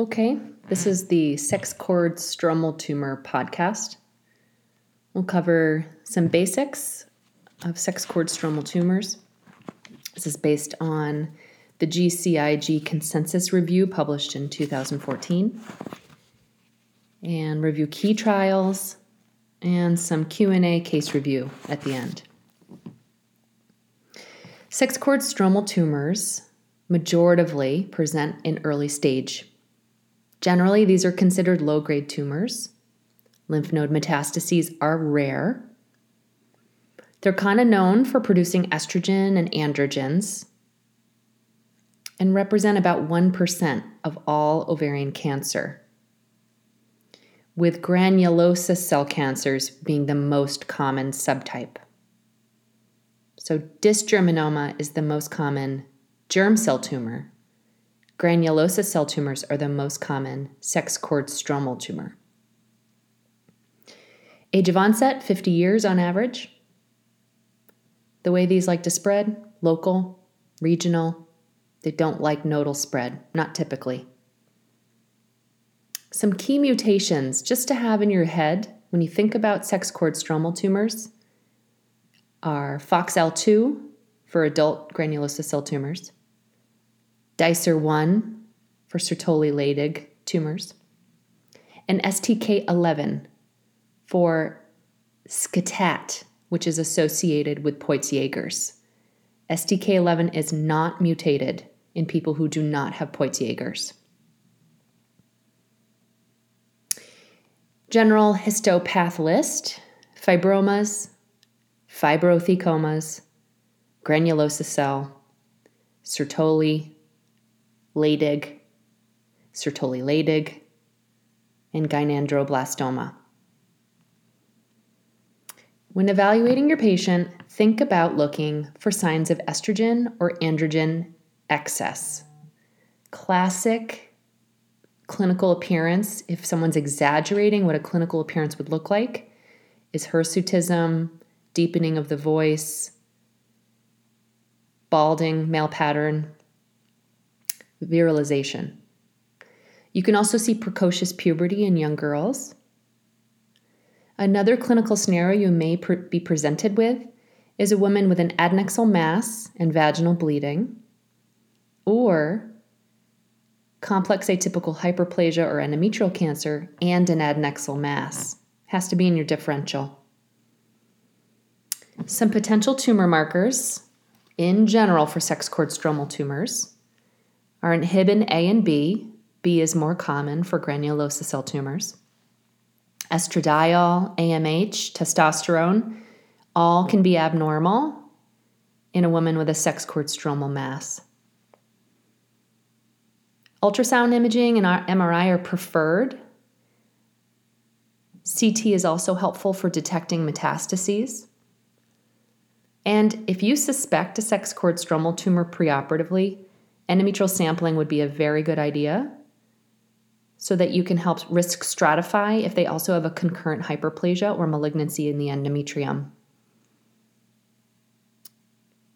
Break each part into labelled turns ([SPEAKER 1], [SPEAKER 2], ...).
[SPEAKER 1] Okay, this is the sex cord stromal tumor podcast. We'll cover some basics of sex cord stromal tumors. This is based on the GCIG consensus review published in 2014 and review key trials and some Q&A case review at the end. Sex cord stromal tumors majoritively present in early stage Generally, these are considered low grade tumors. Lymph node metastases are rare. They're kind of known for producing estrogen and androgens and represent about 1% of all ovarian cancer, with granulosa cell cancers being the most common subtype. So, dysgerminoma is the most common germ cell tumor Granulosa cell tumors are the most common sex cord stromal tumor. Age of onset 50 years on average. The way these like to spread local, regional. They don't like nodal spread, not typically. Some key mutations just to have in your head when you think about sex cord stromal tumors are FOXL2 for adult granulosa cell tumors, Dicer1 for Sertoli Leydig tumors, and STK11 for SCTAT, which is associated with Peutz-Jeghers. STK11 is not mutated in people who do not have Peutz-Jeghers. General histopath list fibromas, fibrothecomas, granulosa cell, Sertoli, Leydig, Sertoli Leydig, and gynandroblastoma. When evaluating your patient, think about looking for signs of estrogen or androgen excess. Classic clinical appearance, if someone's exaggerating what a clinical appearance would look like, is hirsutism, deepening of the voice, balding, male pattern, virilization. You can also see precocious puberty in young girls. Another clinical scenario you may be presented with is a woman with an adnexal mass and vaginal bleeding, or complex atypical hyperplasia or endometrial cancer and an adnexal mass. Has to be in your differential. Some potential tumor markers in general for sex cord stromal tumors are inhibin A and B. B is more common for granulosa cell tumors. Estradiol, AMH, testosterone, all can be abnormal in a woman with a sex cord stromal mass. Ultrasound imaging and MRI are preferred. CT is also helpful for detecting metastases. And if you suspect a sex cord stromal tumor preoperatively, endometrial sampling would be a very good idea so that you can help risk stratify if they also have a concurrent hyperplasia or malignancy in the endometrium.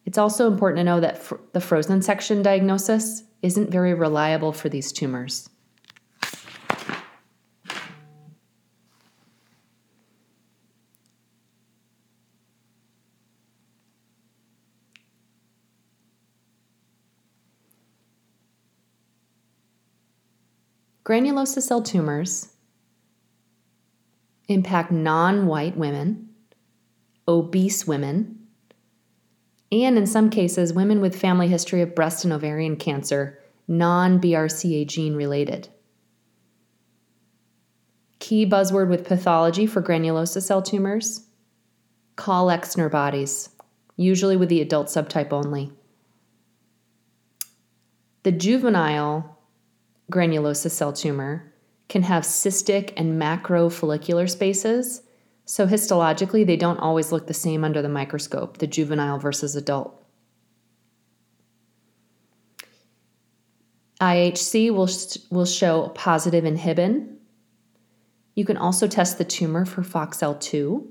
[SPEAKER 1] It's also important to know that fr- the frozen section diagnosis isn't very reliable for these tumors. Granulosa cell tumors impact non white women, obese women, and in some cases, women with family history of breast and ovarian cancer, non BRCA gene related. Key buzzword with pathology for granulosa cell tumors Call-Exner bodies, usually with the adult subtype only. The juvenile granulosa cell tumor can have cystic and macrofollicular spaces. So, histologically, they don't always look the same under the microscope, the juvenile versus adult. IHC will, will show positive inhibin. You can also test the tumor for FOXL2.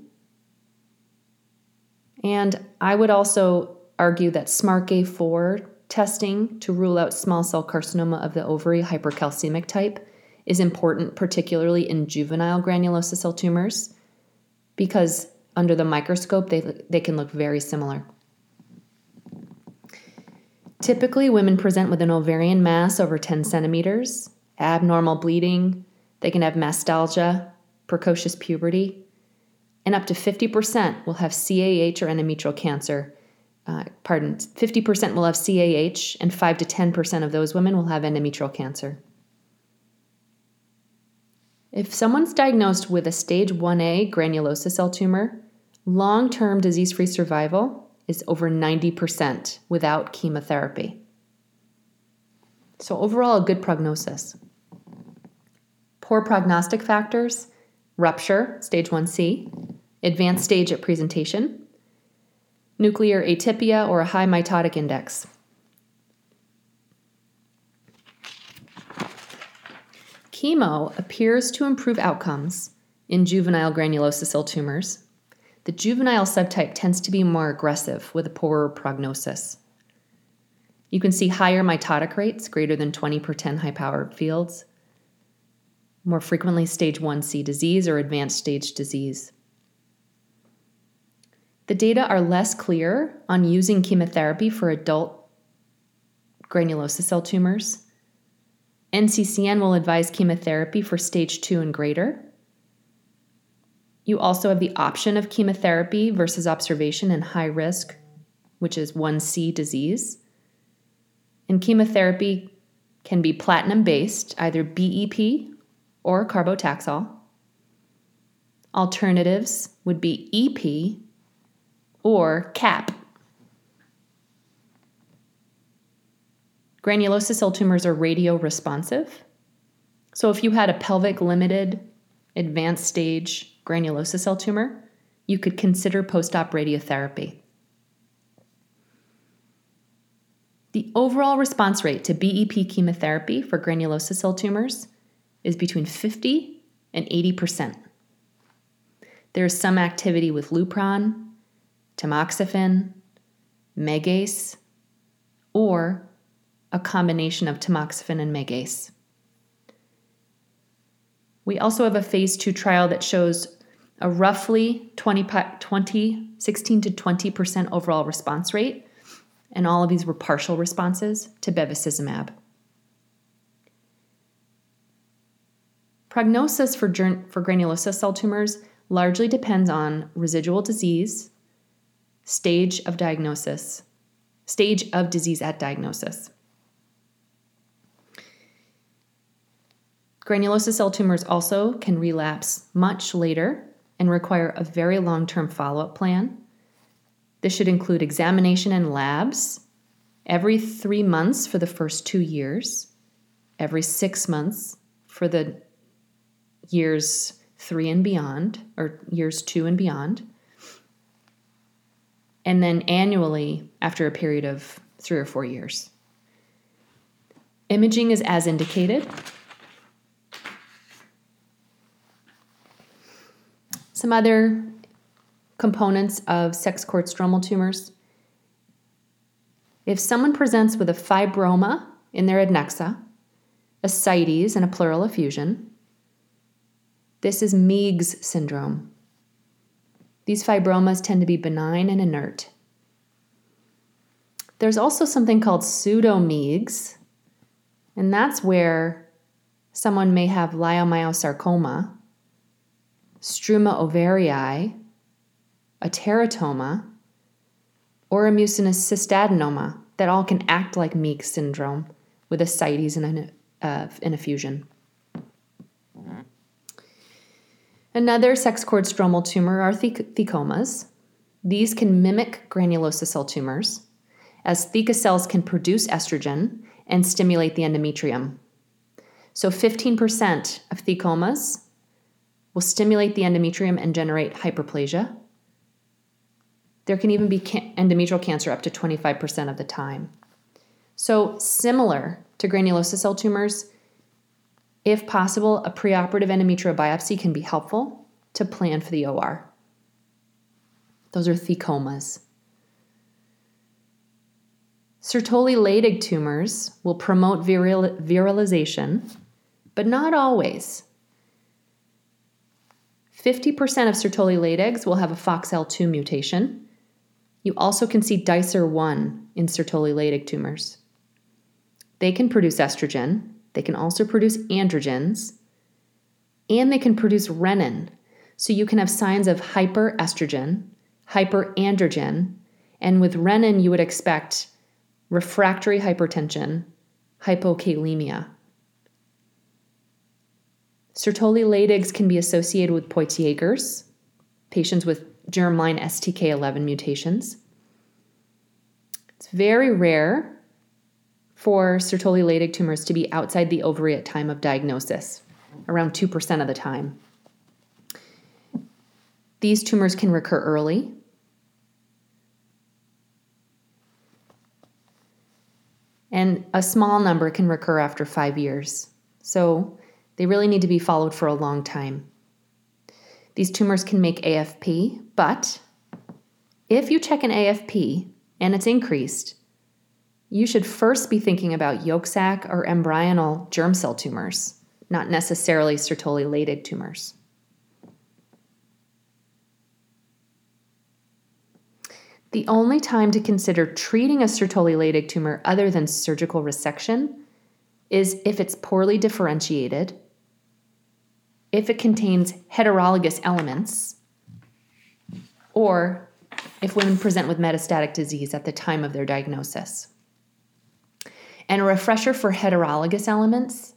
[SPEAKER 1] And I would also argue that SMARCA4 testing to rule out small cell carcinoma of the ovary hypercalcemic type is important, particularly in juvenile granulosa cell tumors, because under the microscope they, they can look very similar. Typically, women present with an ovarian mass over 10 centimeters, abnormal bleeding, they can have mastalgia, precocious puberty, and up to 50% will have CAH or endometrial cancer. Uh, pardon, 50% will have CAH, and 5 to 10% of those women will have endometrial cancer. If someone's diagnosed with a stage 1A granulosa cell tumor, long term disease free survival is over 90% without chemotherapy. So, overall, a good prognosis. Poor prognostic factors rupture, stage 1C, advanced stage at presentation, nuclear atypia, or a high mitotic index. Chemo appears to improve outcomes in juvenile granulosa cell tumors. The juvenile subtype tends to be more aggressive with a poorer prognosis. You can see higher mitotic rates, greater than 20 per 10 high powered fields, more frequently stage 1C disease or advanced stage disease. The data are less clear on using chemotherapy for adult granulosa cell tumors NCCN will advise chemotherapy for stage 2 and greater. You also have the option of chemotherapy versus observation in high risk, which is 1C disease. And chemotherapy can be platinum based, either BEP or carbotaxol. Alternatives would be EP or CAP, Granulosa cell tumors are radio responsive. So if you had a pelvic limited advanced stage granulosa cell tumor, you could consider post op radiotherapy. The overall response rate to BEP chemotherapy for granulosa cell tumors is between 50 and 80%. There is some activity with Lupron, tamoxifen, Megace, or a combination of tamoxifen and Megace. We also have a phase two trial that shows a roughly 20, 20 16 to 20% overall response rate, and all of these were partial responses to bevacizumab. Prognosis for, for granulosa cell tumors largely depends on residual disease, stage of diagnosis, stage of disease at diagnosis. Granulosa cell tumors also can relapse much later and require a very long term follow up plan. This should include examination and labs every three months for the first two years, every six months for the years three and beyond, or years two and beyond, and then annually after a period of three or four years. Imaging is as indicated Some other components of sex cord stromal tumors. If someone presents with a fibroma in their adnexa, ascites, and a pleural effusion, this is Meigs syndrome. These fibromas tend to be benign and inert. There's also something called pseudo Meigs, and that's where someone may have leiomyosarcoma, struma ovarii, a teratoma, or a mucinous cystadenoma that all can act like Meigs syndrome with ascites and an, uh, an effusion. Another sex cord stromal tumor are thecomas. These can mimic granulosa cell tumors, as theca cells can produce estrogen and stimulate the endometrium. So 15% of thecomas will stimulate the endometrium and generate hyperplasia. There can even be endometrial cancer up to 25% of the time. So, similar to granulosa cell tumors, if possible, a preoperative endometrial biopsy can be helpful to plan for the OR. Those are thecomas. Sertoli-Leydig tumors will promote viral, virilization, but not always. 50% of Sertoli-Leydigs will have a FOXL2 mutation. You also can see Dicer1 in Sertoli-Leydig tumors. They can produce estrogen, they can also produce androgens, and they can produce renin. So you can have signs of hyperestrogen, hyperandrogen, and with renin, you would expect refractory hypertension, hypokalemia. Sertoli-Leydigs can be associated with Peutz-Jeghers, patients with germline STK11 mutations. It's very rare for Sertoli-Leydig tumors to be outside the ovary at time of diagnosis, around 2% of the time. These tumors can recur early, and a small number can recur after five years. So they really need to be followed for a long time. These tumors can make AFP, but if you check an AFP and it's increased, you should first be thinking about yolk sac or embryonal germ cell tumors, not necessarily Sertoli-Leydig tumors. The only time to consider treating a Sertoli-Leydig tumor other than surgical resection is if it's poorly differentiated, if it contains heterologous elements, or if women present with metastatic disease at the time of their diagnosis. And a refresher for heterologous elements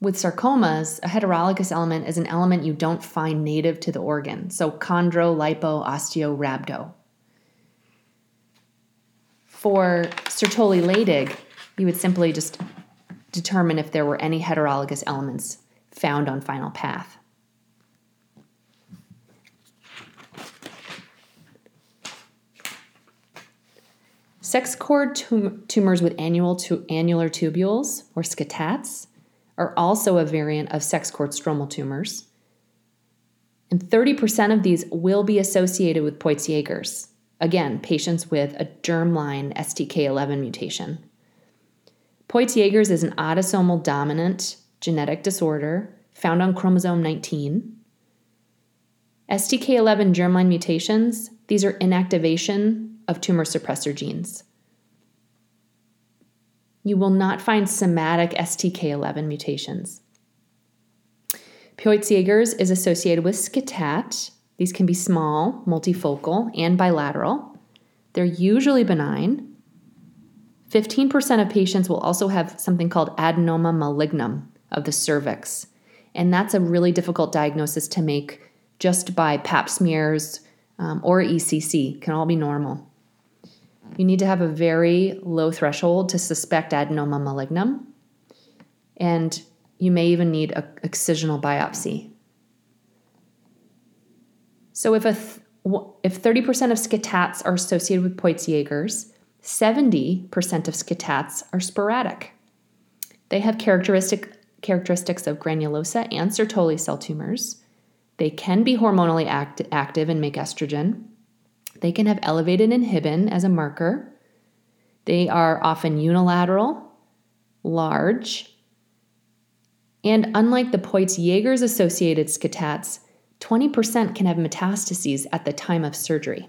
[SPEAKER 1] With sarcomas, a heterologous element is an element you don't find native to the organ, so chondro, lipo, osteo, rhabdo. For Sertoli-Leydig, you would simply just determine if there were any heterologous elements found on final path. Sex cord tum- tumors with annual tu- annular tubules, or SCTATs, are also a variant of sex cord stromal tumors. And 30% of these will be associated with Peutz-Jeghers, again, patients with a germline STK11 mutation. Peutz-Jeghers is an autosomal dominant genetic disorder found on chromosome 19. STK11 germline mutations, these are inactivation of tumor suppressor genes you will not find somatic STK11 mutations. Peutz-Jeghers is associated with SCTAT. These can be small, multifocal, and bilateral. They're usually benign. 15% of patients will also have something called adenoma malignum of the cervix, and that's a really difficult diagnosis to make just by pap smears um, or ECC, can all be normal. You need to have a very low threshold to suspect adenoma malignum, and you may even need a excisional biopsy. So if a th- if 30% of SCTATs are associated with Peutz-Jeghers, 70% of SCTATs are sporadic. They have characteristic characteristics of granulosa and Sertoli cell tumors. They can be hormonally act- active and make estrogen. They can have elevated inhibin as a marker. They are often unilateral, large, and unlike the Peutz-Jeghers associated SCTATs, 20% can have metastases at the time of surgery.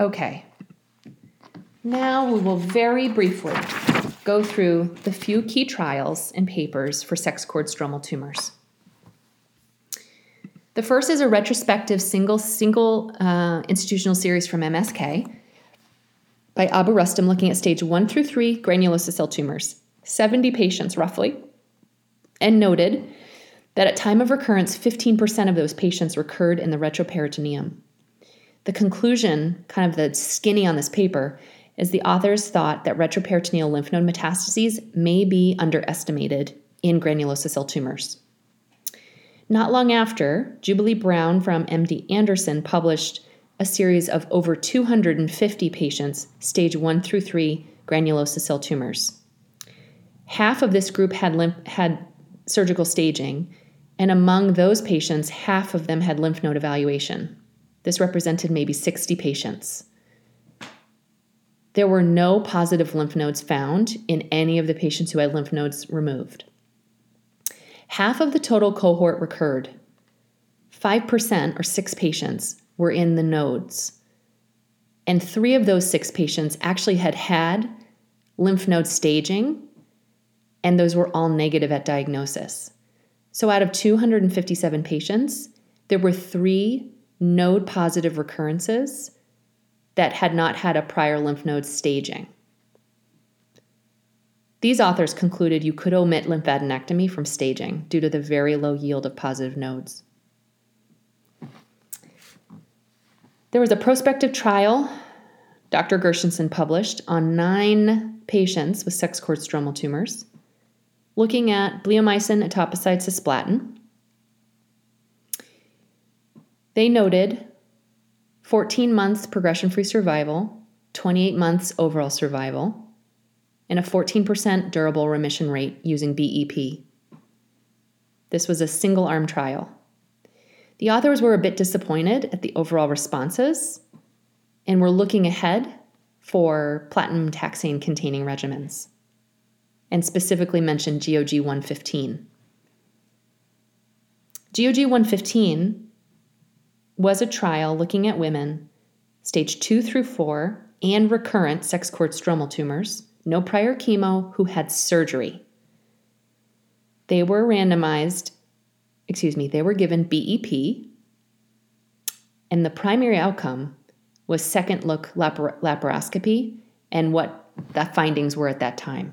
[SPEAKER 1] Okay, now we will very briefly go through the few key trials and papers for sex cord stromal tumors. The first is a retrospective single single uh, institutional series from MSK by Abu-Rustum looking at stage one through three granulosa cell tumors, 70 patients roughly, and noted that at time of recurrence, 15% of those patients recurred in the retroperitoneum. The conclusion, kind of the skinny on this paper, is the authors thought that retroperitoneal lymph node metastases may be underestimated in granulosa cell tumors. Not long after, Jubilee Brown from MD Anderson published a series of over 250 patients, stage 1 through 3 granulosa cell tumors. Half of this group had, lymph, had surgical staging, And among those patients, half of them had lymph node evaluation. This represented maybe 60 patients. There were no positive lymph nodes found in any of the patients who had lymph nodes removed. Half of the total cohort recurred. 5% or six patients were in the nodes. And three of those six patients actually had had lymph node staging, and those were all negative at diagnosis. So out of 257 patients, there were three node positive recurrences that had not had a prior lymph node staging. These authors concluded you could omit lymphadenectomy from staging due to the very low yield of positive nodes. There was a prospective trial Dr. Gershenson published on nine patients with sex cord stromal tumors, looking at bleomycin etoposide cisplatin. They noted 14 months progression free survival, 28 months overall survival, and a 14% durable remission rate using BEP. This was a single arm trial. The authors were a bit disappointed at the overall responses and were looking ahead for platinum taxane containing regimens and specifically mentioned GOG 115. GOG 115 was a trial looking at women stage 2 through 4 and recurrent sex cord stromal tumors, no prior chemo, who had surgery. They were randomized, excuse me, they were given BEP, and the primary outcome was second look lapar- laparoscopy and what the findings were at that time.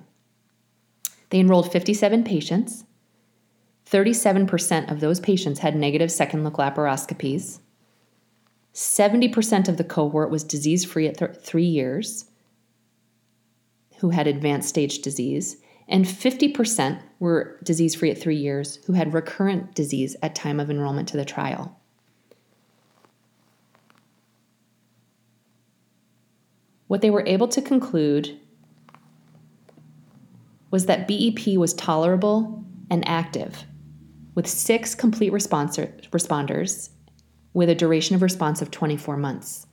[SPEAKER 1] They enrolled 57 patients. 37% of those patients had negative second look laparoscopies. 70% of the cohort was disease free at th- three years, who had advanced stage disease, and 50% were disease free at three years who had recurrent disease at time of enrollment to the trial. What they were able to conclude was that BEP was tolerable and active, with six complete responders with a duration of response of 24 months.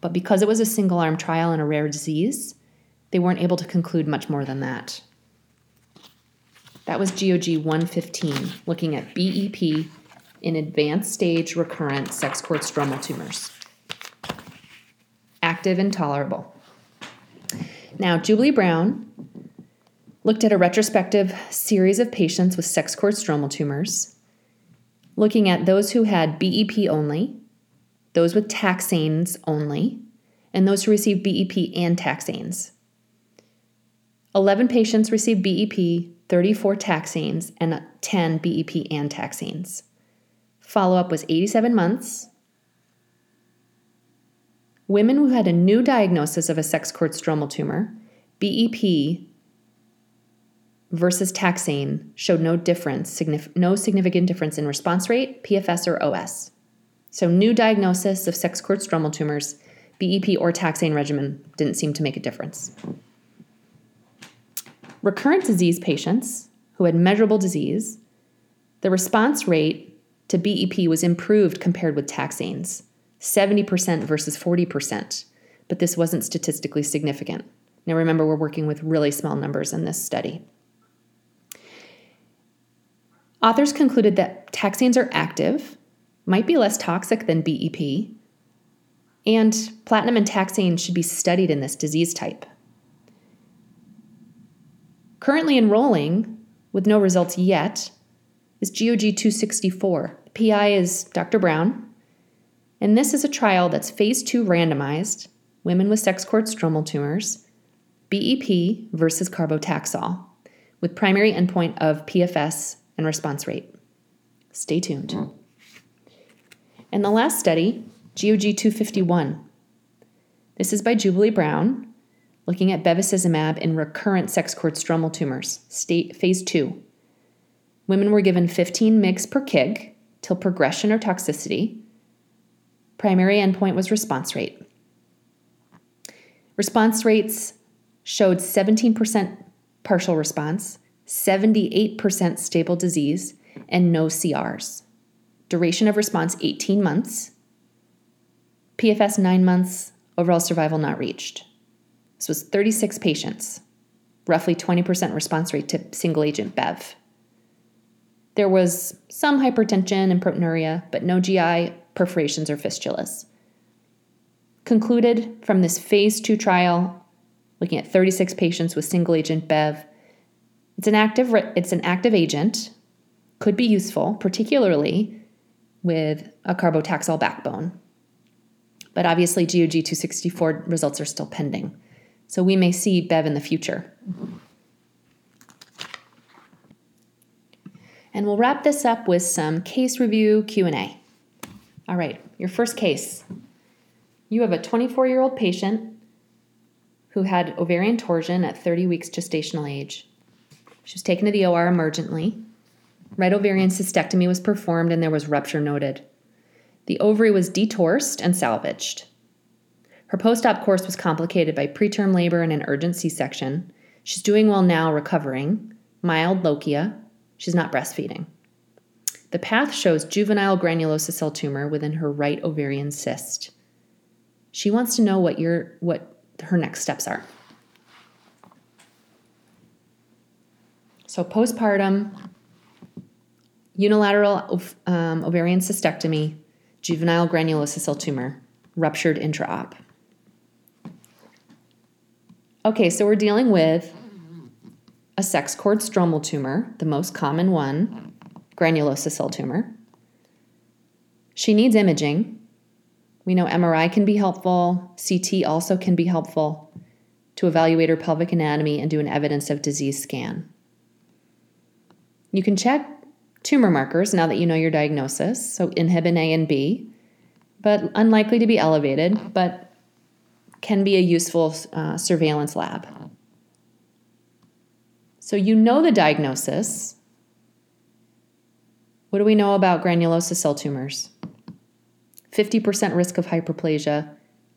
[SPEAKER 1] But because it was a single arm trial in a rare disease, they weren't able to conclude much more than that. That was GOG 115, looking at BEP in advanced stage recurrent sex cord stromal tumors. Active and tolerable. Now, Jubilee Brown looked at a retrospective series of patients with sex cord stromal tumors, looking at those who had BEP only, those with taxanes only, and those who received BEP and taxanes. 11 patients received BEP, 34 taxanes, and 10 BEP and taxanes. Follow up was 87 months, Women who had a new diagnosis of a sex cord stromal tumor, BEP versus taxane showed no difference, no significant difference in response rate, PFS, or OS. So, new diagnosis of sex cord stromal tumors, BEP or taxane regimen didn't seem to make a difference. Recurrent disease patients who had measurable disease, the response rate to BEP was improved compared with taxanes. 70% versus 40%, but this wasn't statistically significant. Now remember, we're working with really small numbers in this study. Authors concluded that taxanes are active, might be less toxic than BEP, and platinum and taxane should be studied in this disease type. Currently enrolling, with no results yet, is GOG 264. The PI is Dr. Brown, and this is a trial that's phase two randomized, women with sex cord stromal tumors, BEP versus carbotaxol, with primary endpoint of PFS and response rate. Stay tuned. And the last study, GOG 251. This is by Jubilee Brown, looking at bevacizumab in recurrent sex cord stromal tumors, state phase two. Women were given 15 mg per kg till progression or toxicity Primary endpoint was response rate. Response rates showed 17% partial response, 78% stable disease, and no CRs. Duration of response 18 months. PFS 9 months, overall survival not reached. This was 36 patients, roughly 20% response rate to single agent BEV. There was some hypertension and proteinuria, but no GI perforations or fistulas. Concluded from this phase two trial, looking at 36 patients with single agent BEV, it's an active, it's an active agent, could be useful, particularly with a carbotaxol backbone. But obviously, GOG 264 results are still pending. So we may see BEV in the future. And we'll wrap this up with some case review Q&A. All right, your first case. You have a 24-year-old patient who had ovarian torsion at 30 weeks gestational age. She was taken to the OR emergently. Right ovarian cystectomy was performed and there was rupture noted. The ovary was detorsed and salvaged. Her post op course was complicated by preterm labor and an urgent C section. She's doing well now, recovering. Mild lochia, She's not breastfeeding. The path shows juvenile granulosa cell tumor within her right ovarian cyst. She wants to know what your what her next steps are. So postpartum, unilateral um, ovarian cystectomy, juvenile granulosa cell tumor, ruptured intraop. Okay, so we're dealing with a sex cord stromal tumor, the most common one, granulosa cell tumor. She needs imaging. We know MRI can be helpful, CT also can be helpful to evaluate her pelvic anatomy and do an evidence of disease scan. You can check tumor markers now that you know your diagnosis, so inhibin A and B, but unlikely to be elevated, but can be a useful uh, surveillance lab. So you know the diagnosis. What do we know about granulosa cell tumors? 50% risk of hyperplasia,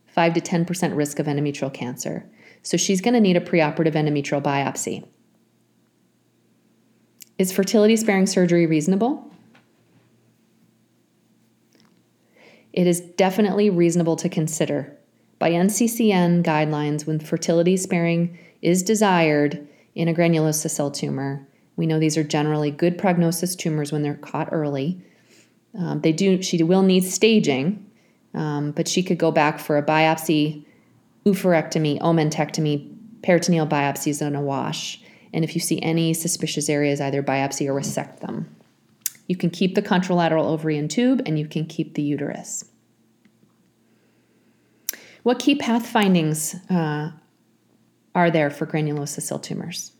[SPEAKER 1] 5 to 10% risk of endometrial cancer. So she's going to need a preoperative endometrial biopsy. Is fertility sparing surgery reasonable? It is definitely reasonable to consider. By NCCN guidelines, when fertility sparing is desired, in a granulosa cell tumor. We know these are generally good prognosis tumors when they're caught early. Um, they do. She will need staging, um, but she could go back for a biopsy, oophorectomy, omentectomy, peritoneal biopsies, and a wash. And if you see any suspicious areas, either biopsy or resect them. You can keep the contralateral ovary and tube, and you can keep the uterus. What key path findings uh, are there for granulosa cell tumors?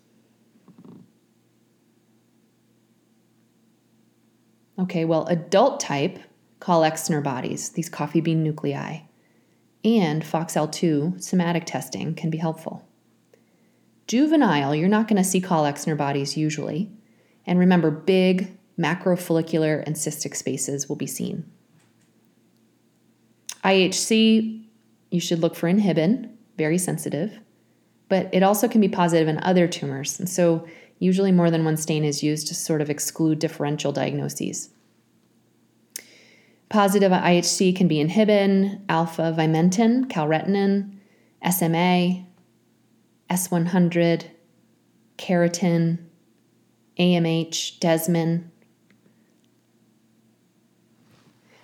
[SPEAKER 1] Okay, well, adult type Call-Exner bodies, these coffee bean nuclei, and FOXL2 somatic testing can be helpful. Juvenile, you're not going to see Call-Exner bodies usually. And remember, big macrofollicular and cystic spaces will be seen. IHC, you should look for inhibin, very sensitive but it also can be positive in other tumors. And so, usually, more than one stain is used to sort of exclude differential diagnoses. Positive IHC can be inhibin, alpha vimentin, calretinin, SMA, S100, keratin, AMH, desmin.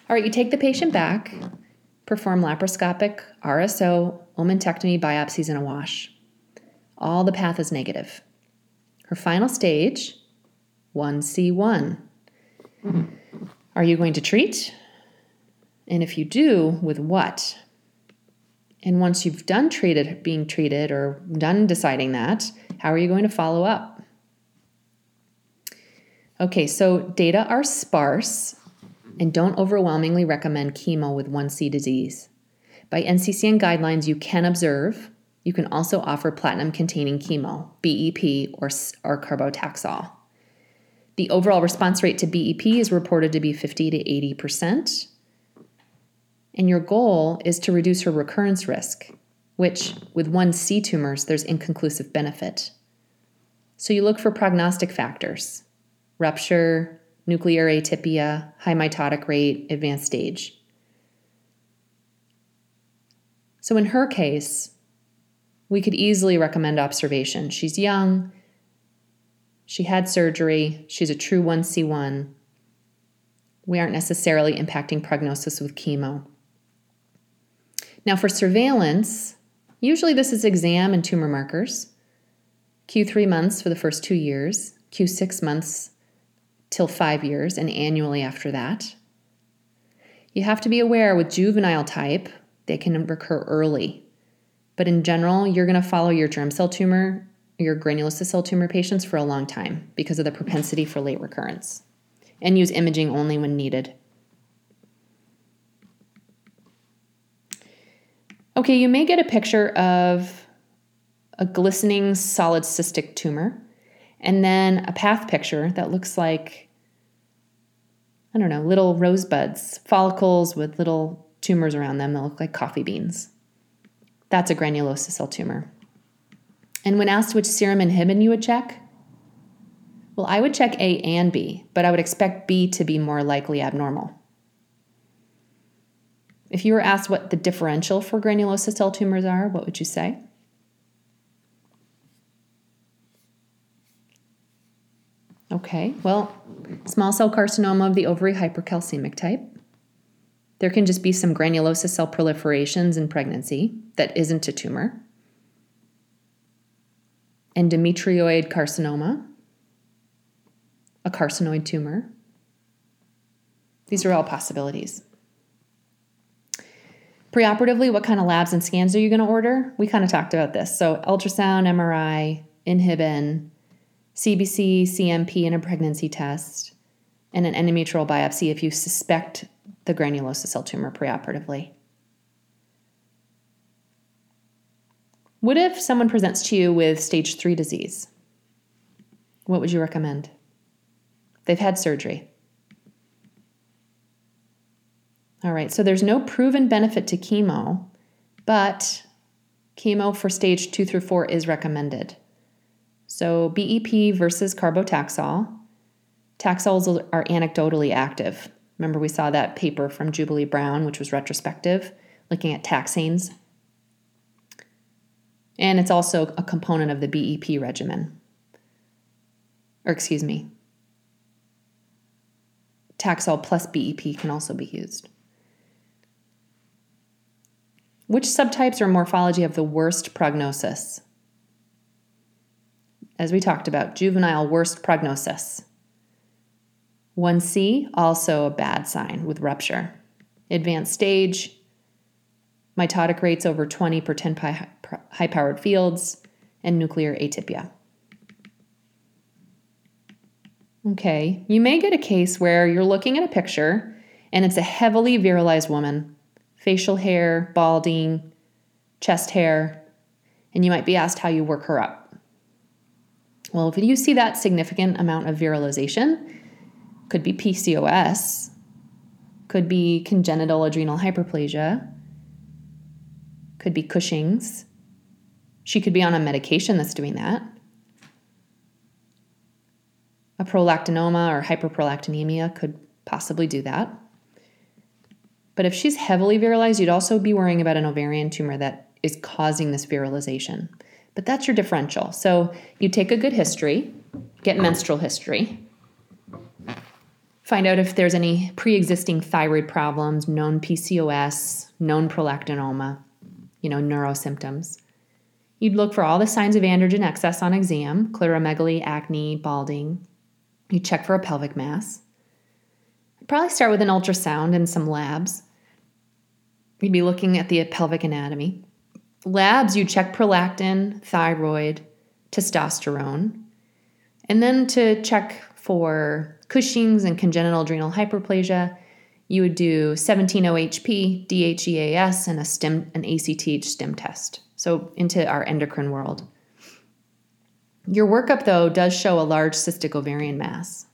[SPEAKER 1] All right, you take the patient back, perform laparoscopic RSO, omentectomy biopsies, and a wash. All the path is negative. Her final stage, 1C1. Are you going to treat? And if you do, with what? And once you've done treated being treated or done deciding that, how are you going to follow up? Okay, so data are sparse and don't overwhelmingly recommend chemo with 1C disease. By NCCN guidelines, you can observe you can also offer platinum containing chemo, BEP, or, or carbotaxol. The overall response rate to BEP is reported to be 50 to 80%. And your goal is to reduce her recurrence risk, which, with 1C tumors, there's inconclusive benefit. So you look for prognostic factors rupture, nuclear atypia, high mitotic rate, advanced stage. So in her case, we could easily recommend observation. She's young, she had surgery, she's a true 1C1. We aren't necessarily impacting prognosis with chemo. Now, for surveillance, usually this is exam and tumor markers. Q3 months for the first two years, Q6 months till five years, and annually after that. You have to be aware with juvenile type, they can recur early. But in general, you're going to follow your germ cell tumor, your granulosa cell tumor patients for a long time because of the propensity for late recurrence, and use imaging only when needed. Okay, you may get a picture of a glistening solid cystic tumor, and then a path picture that looks like, I don't know, little rosebuds, follicles with little tumors around them that look like coffee beans. That's a granulosa cell tumor. And when asked which serum inhibin you would check, well, I would check A and B, but I would expect B to be more likely abnormal. If you were asked what the differential for granulosa cell tumors are, what would you say? Okay, well, small cell carcinoma of the ovary hypercalcemic type. There can just be some granulosa cell proliferations in pregnancy that isn't a tumor. Endometrioid carcinoma, a carcinoid tumor. These are all possibilities. Preoperatively, what kind of labs and scans are you going to order? We kind of talked about this. So, ultrasound, MRI, inhibin, CBC, CMP, and a pregnancy test, and an endometrial biopsy if you suspect the granulosa cell tumor preoperatively. What if someone presents to you with stage three disease? What would you recommend? They've had surgery. All right, so there's no proven benefit to chemo, but chemo for stage two through four is recommended. So BEP versus carbotaxol. Taxols are anecdotally active. Remember, we saw that paper from Jubilee Brown, which was retrospective, looking at taxanes. And it's also a component of the BEP regimen. Or, excuse me, Taxol plus BEP can also be used. Which subtypes or morphology have the worst prognosis? As we talked about, juvenile worst prognosis. 1C, also a bad sign with rupture. Advanced stage, mitotic rates over 20 per 10 pi high powered fields, and nuclear atypia. Okay, you may get a case where you're looking at a picture and it's a heavily virilized woman facial hair, balding, chest hair, and you might be asked how you work her up. Well, if you see that significant amount of virilization, could be PCOS, could be congenital adrenal hyperplasia, could be Cushing's. She could be on a medication that's doing that. A prolactinoma or hyperprolactinemia could possibly do that. But if she's heavily virilized, you'd also be worrying about an ovarian tumor that is causing this virilization. But that's your differential. So you take a good history, get menstrual history, find out if there's any pre existing thyroid problems, known PCOS, known prolactinoma, you know, neuro symptoms. You'd look for all the signs of androgen excess on exam clitoromegaly, acne, balding. You check for a pelvic mass. I'd probably start with an ultrasound and some labs. You'd be looking at the pelvic anatomy. Labs, you check prolactin, thyroid, testosterone. And then to check for Cushing's and congenital adrenal hyperplasia, you would do 17-OHP, DHEAS, and a stim, an ACTH stim test. So into our endocrine world. Your workup, though, does show a large cystic ovarian mass.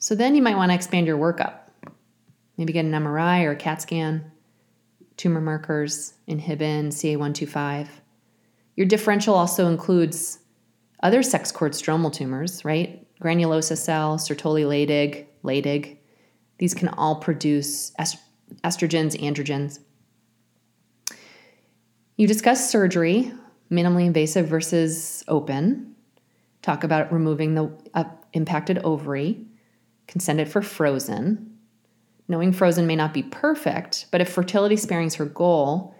[SPEAKER 1] So then you might want to expand your workup. Maybe get an MRI or a CAT scan tumor markers, inhibin, CA125. Your differential also includes other sex cord stromal tumors, right? granulosa cell, Sertoli Leydig, Leydig. These can all produce est- estrogens, androgens. You discuss surgery, minimally invasive versus open. Talk about removing the uh, impacted ovary. Consent it for frozen. Knowing frozen may not be perfect, but if fertility sparing is her goal,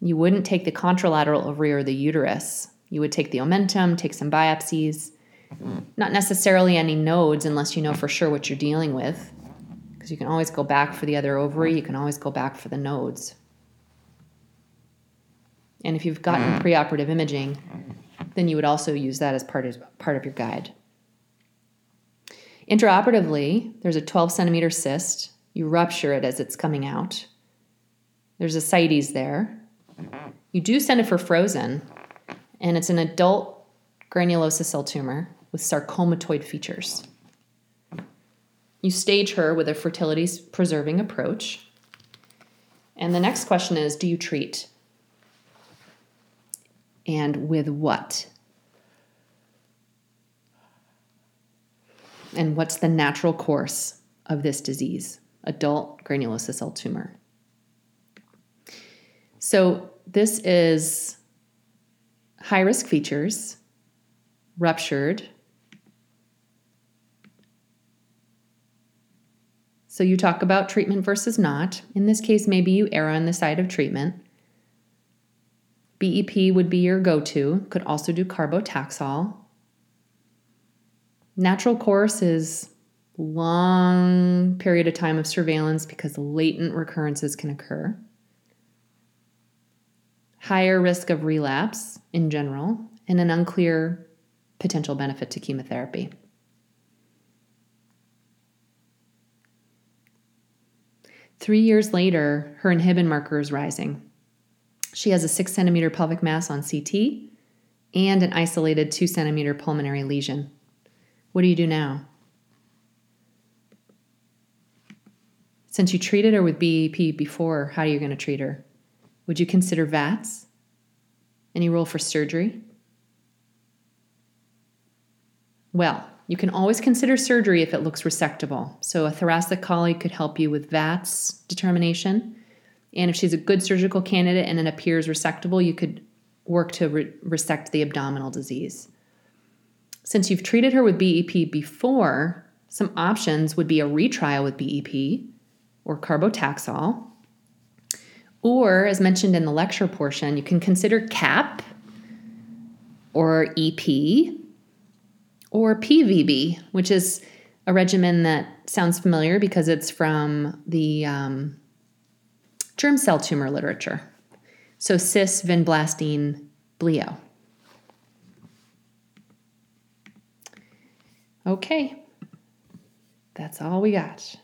[SPEAKER 1] you wouldn't take the contralateral ovary or the uterus. You would take the omentum, take some biopsies, not necessarily any nodes unless you know for sure what you're dealing with, because you can always go back for the other ovary, you can always go back for the nodes. And if you've gotten mm. preoperative imaging, then you would also use that as part of, part of your guide. Intraoperatively, there's a 12 centimeter cyst. You rupture it as it's coming out. There's ascites there. You do send it for frozen, and it's an adult granulosa cell tumor with sarcomatoid features. You stage her with a fertility preserving approach. And the next question is Do you treat? And with what? And what's the natural course of this disease? Adult granulosa cell tumor. So, this is high risk features, ruptured. So, you talk about treatment versus not. In this case, maybe you err on the side of treatment. BEP would be your go to, could also do carbotaxol. Natural course is long period of time of surveillance because latent recurrences can occur higher risk of relapse in general, and an unclear potential benefit to chemotherapy. Three years later, her inhibin marker is rising. She has a six centimeter pelvic mass on CT and an isolated two centimeter pulmonary lesion. What do you do now? Since you treated her with BEP before, how are you going to treat her? Would you consider VATS? Any role for surgery? Well, you can always consider surgery if it looks resectable. So, a thoracic colleague could help you with VATS determination. And if she's a good surgical candidate and it appears resectable, you could work to re- resect the abdominal disease. Since you've treated her with BEP before, some options would be a retrial with BEP or carbotaxol or, as mentioned in the lecture portion, you can consider CAP or EP or PVB, which is a regimen that sounds familiar because it's from the um, germ cell tumor literature. So, cis vinblastine bleo. Okay, that's all we got.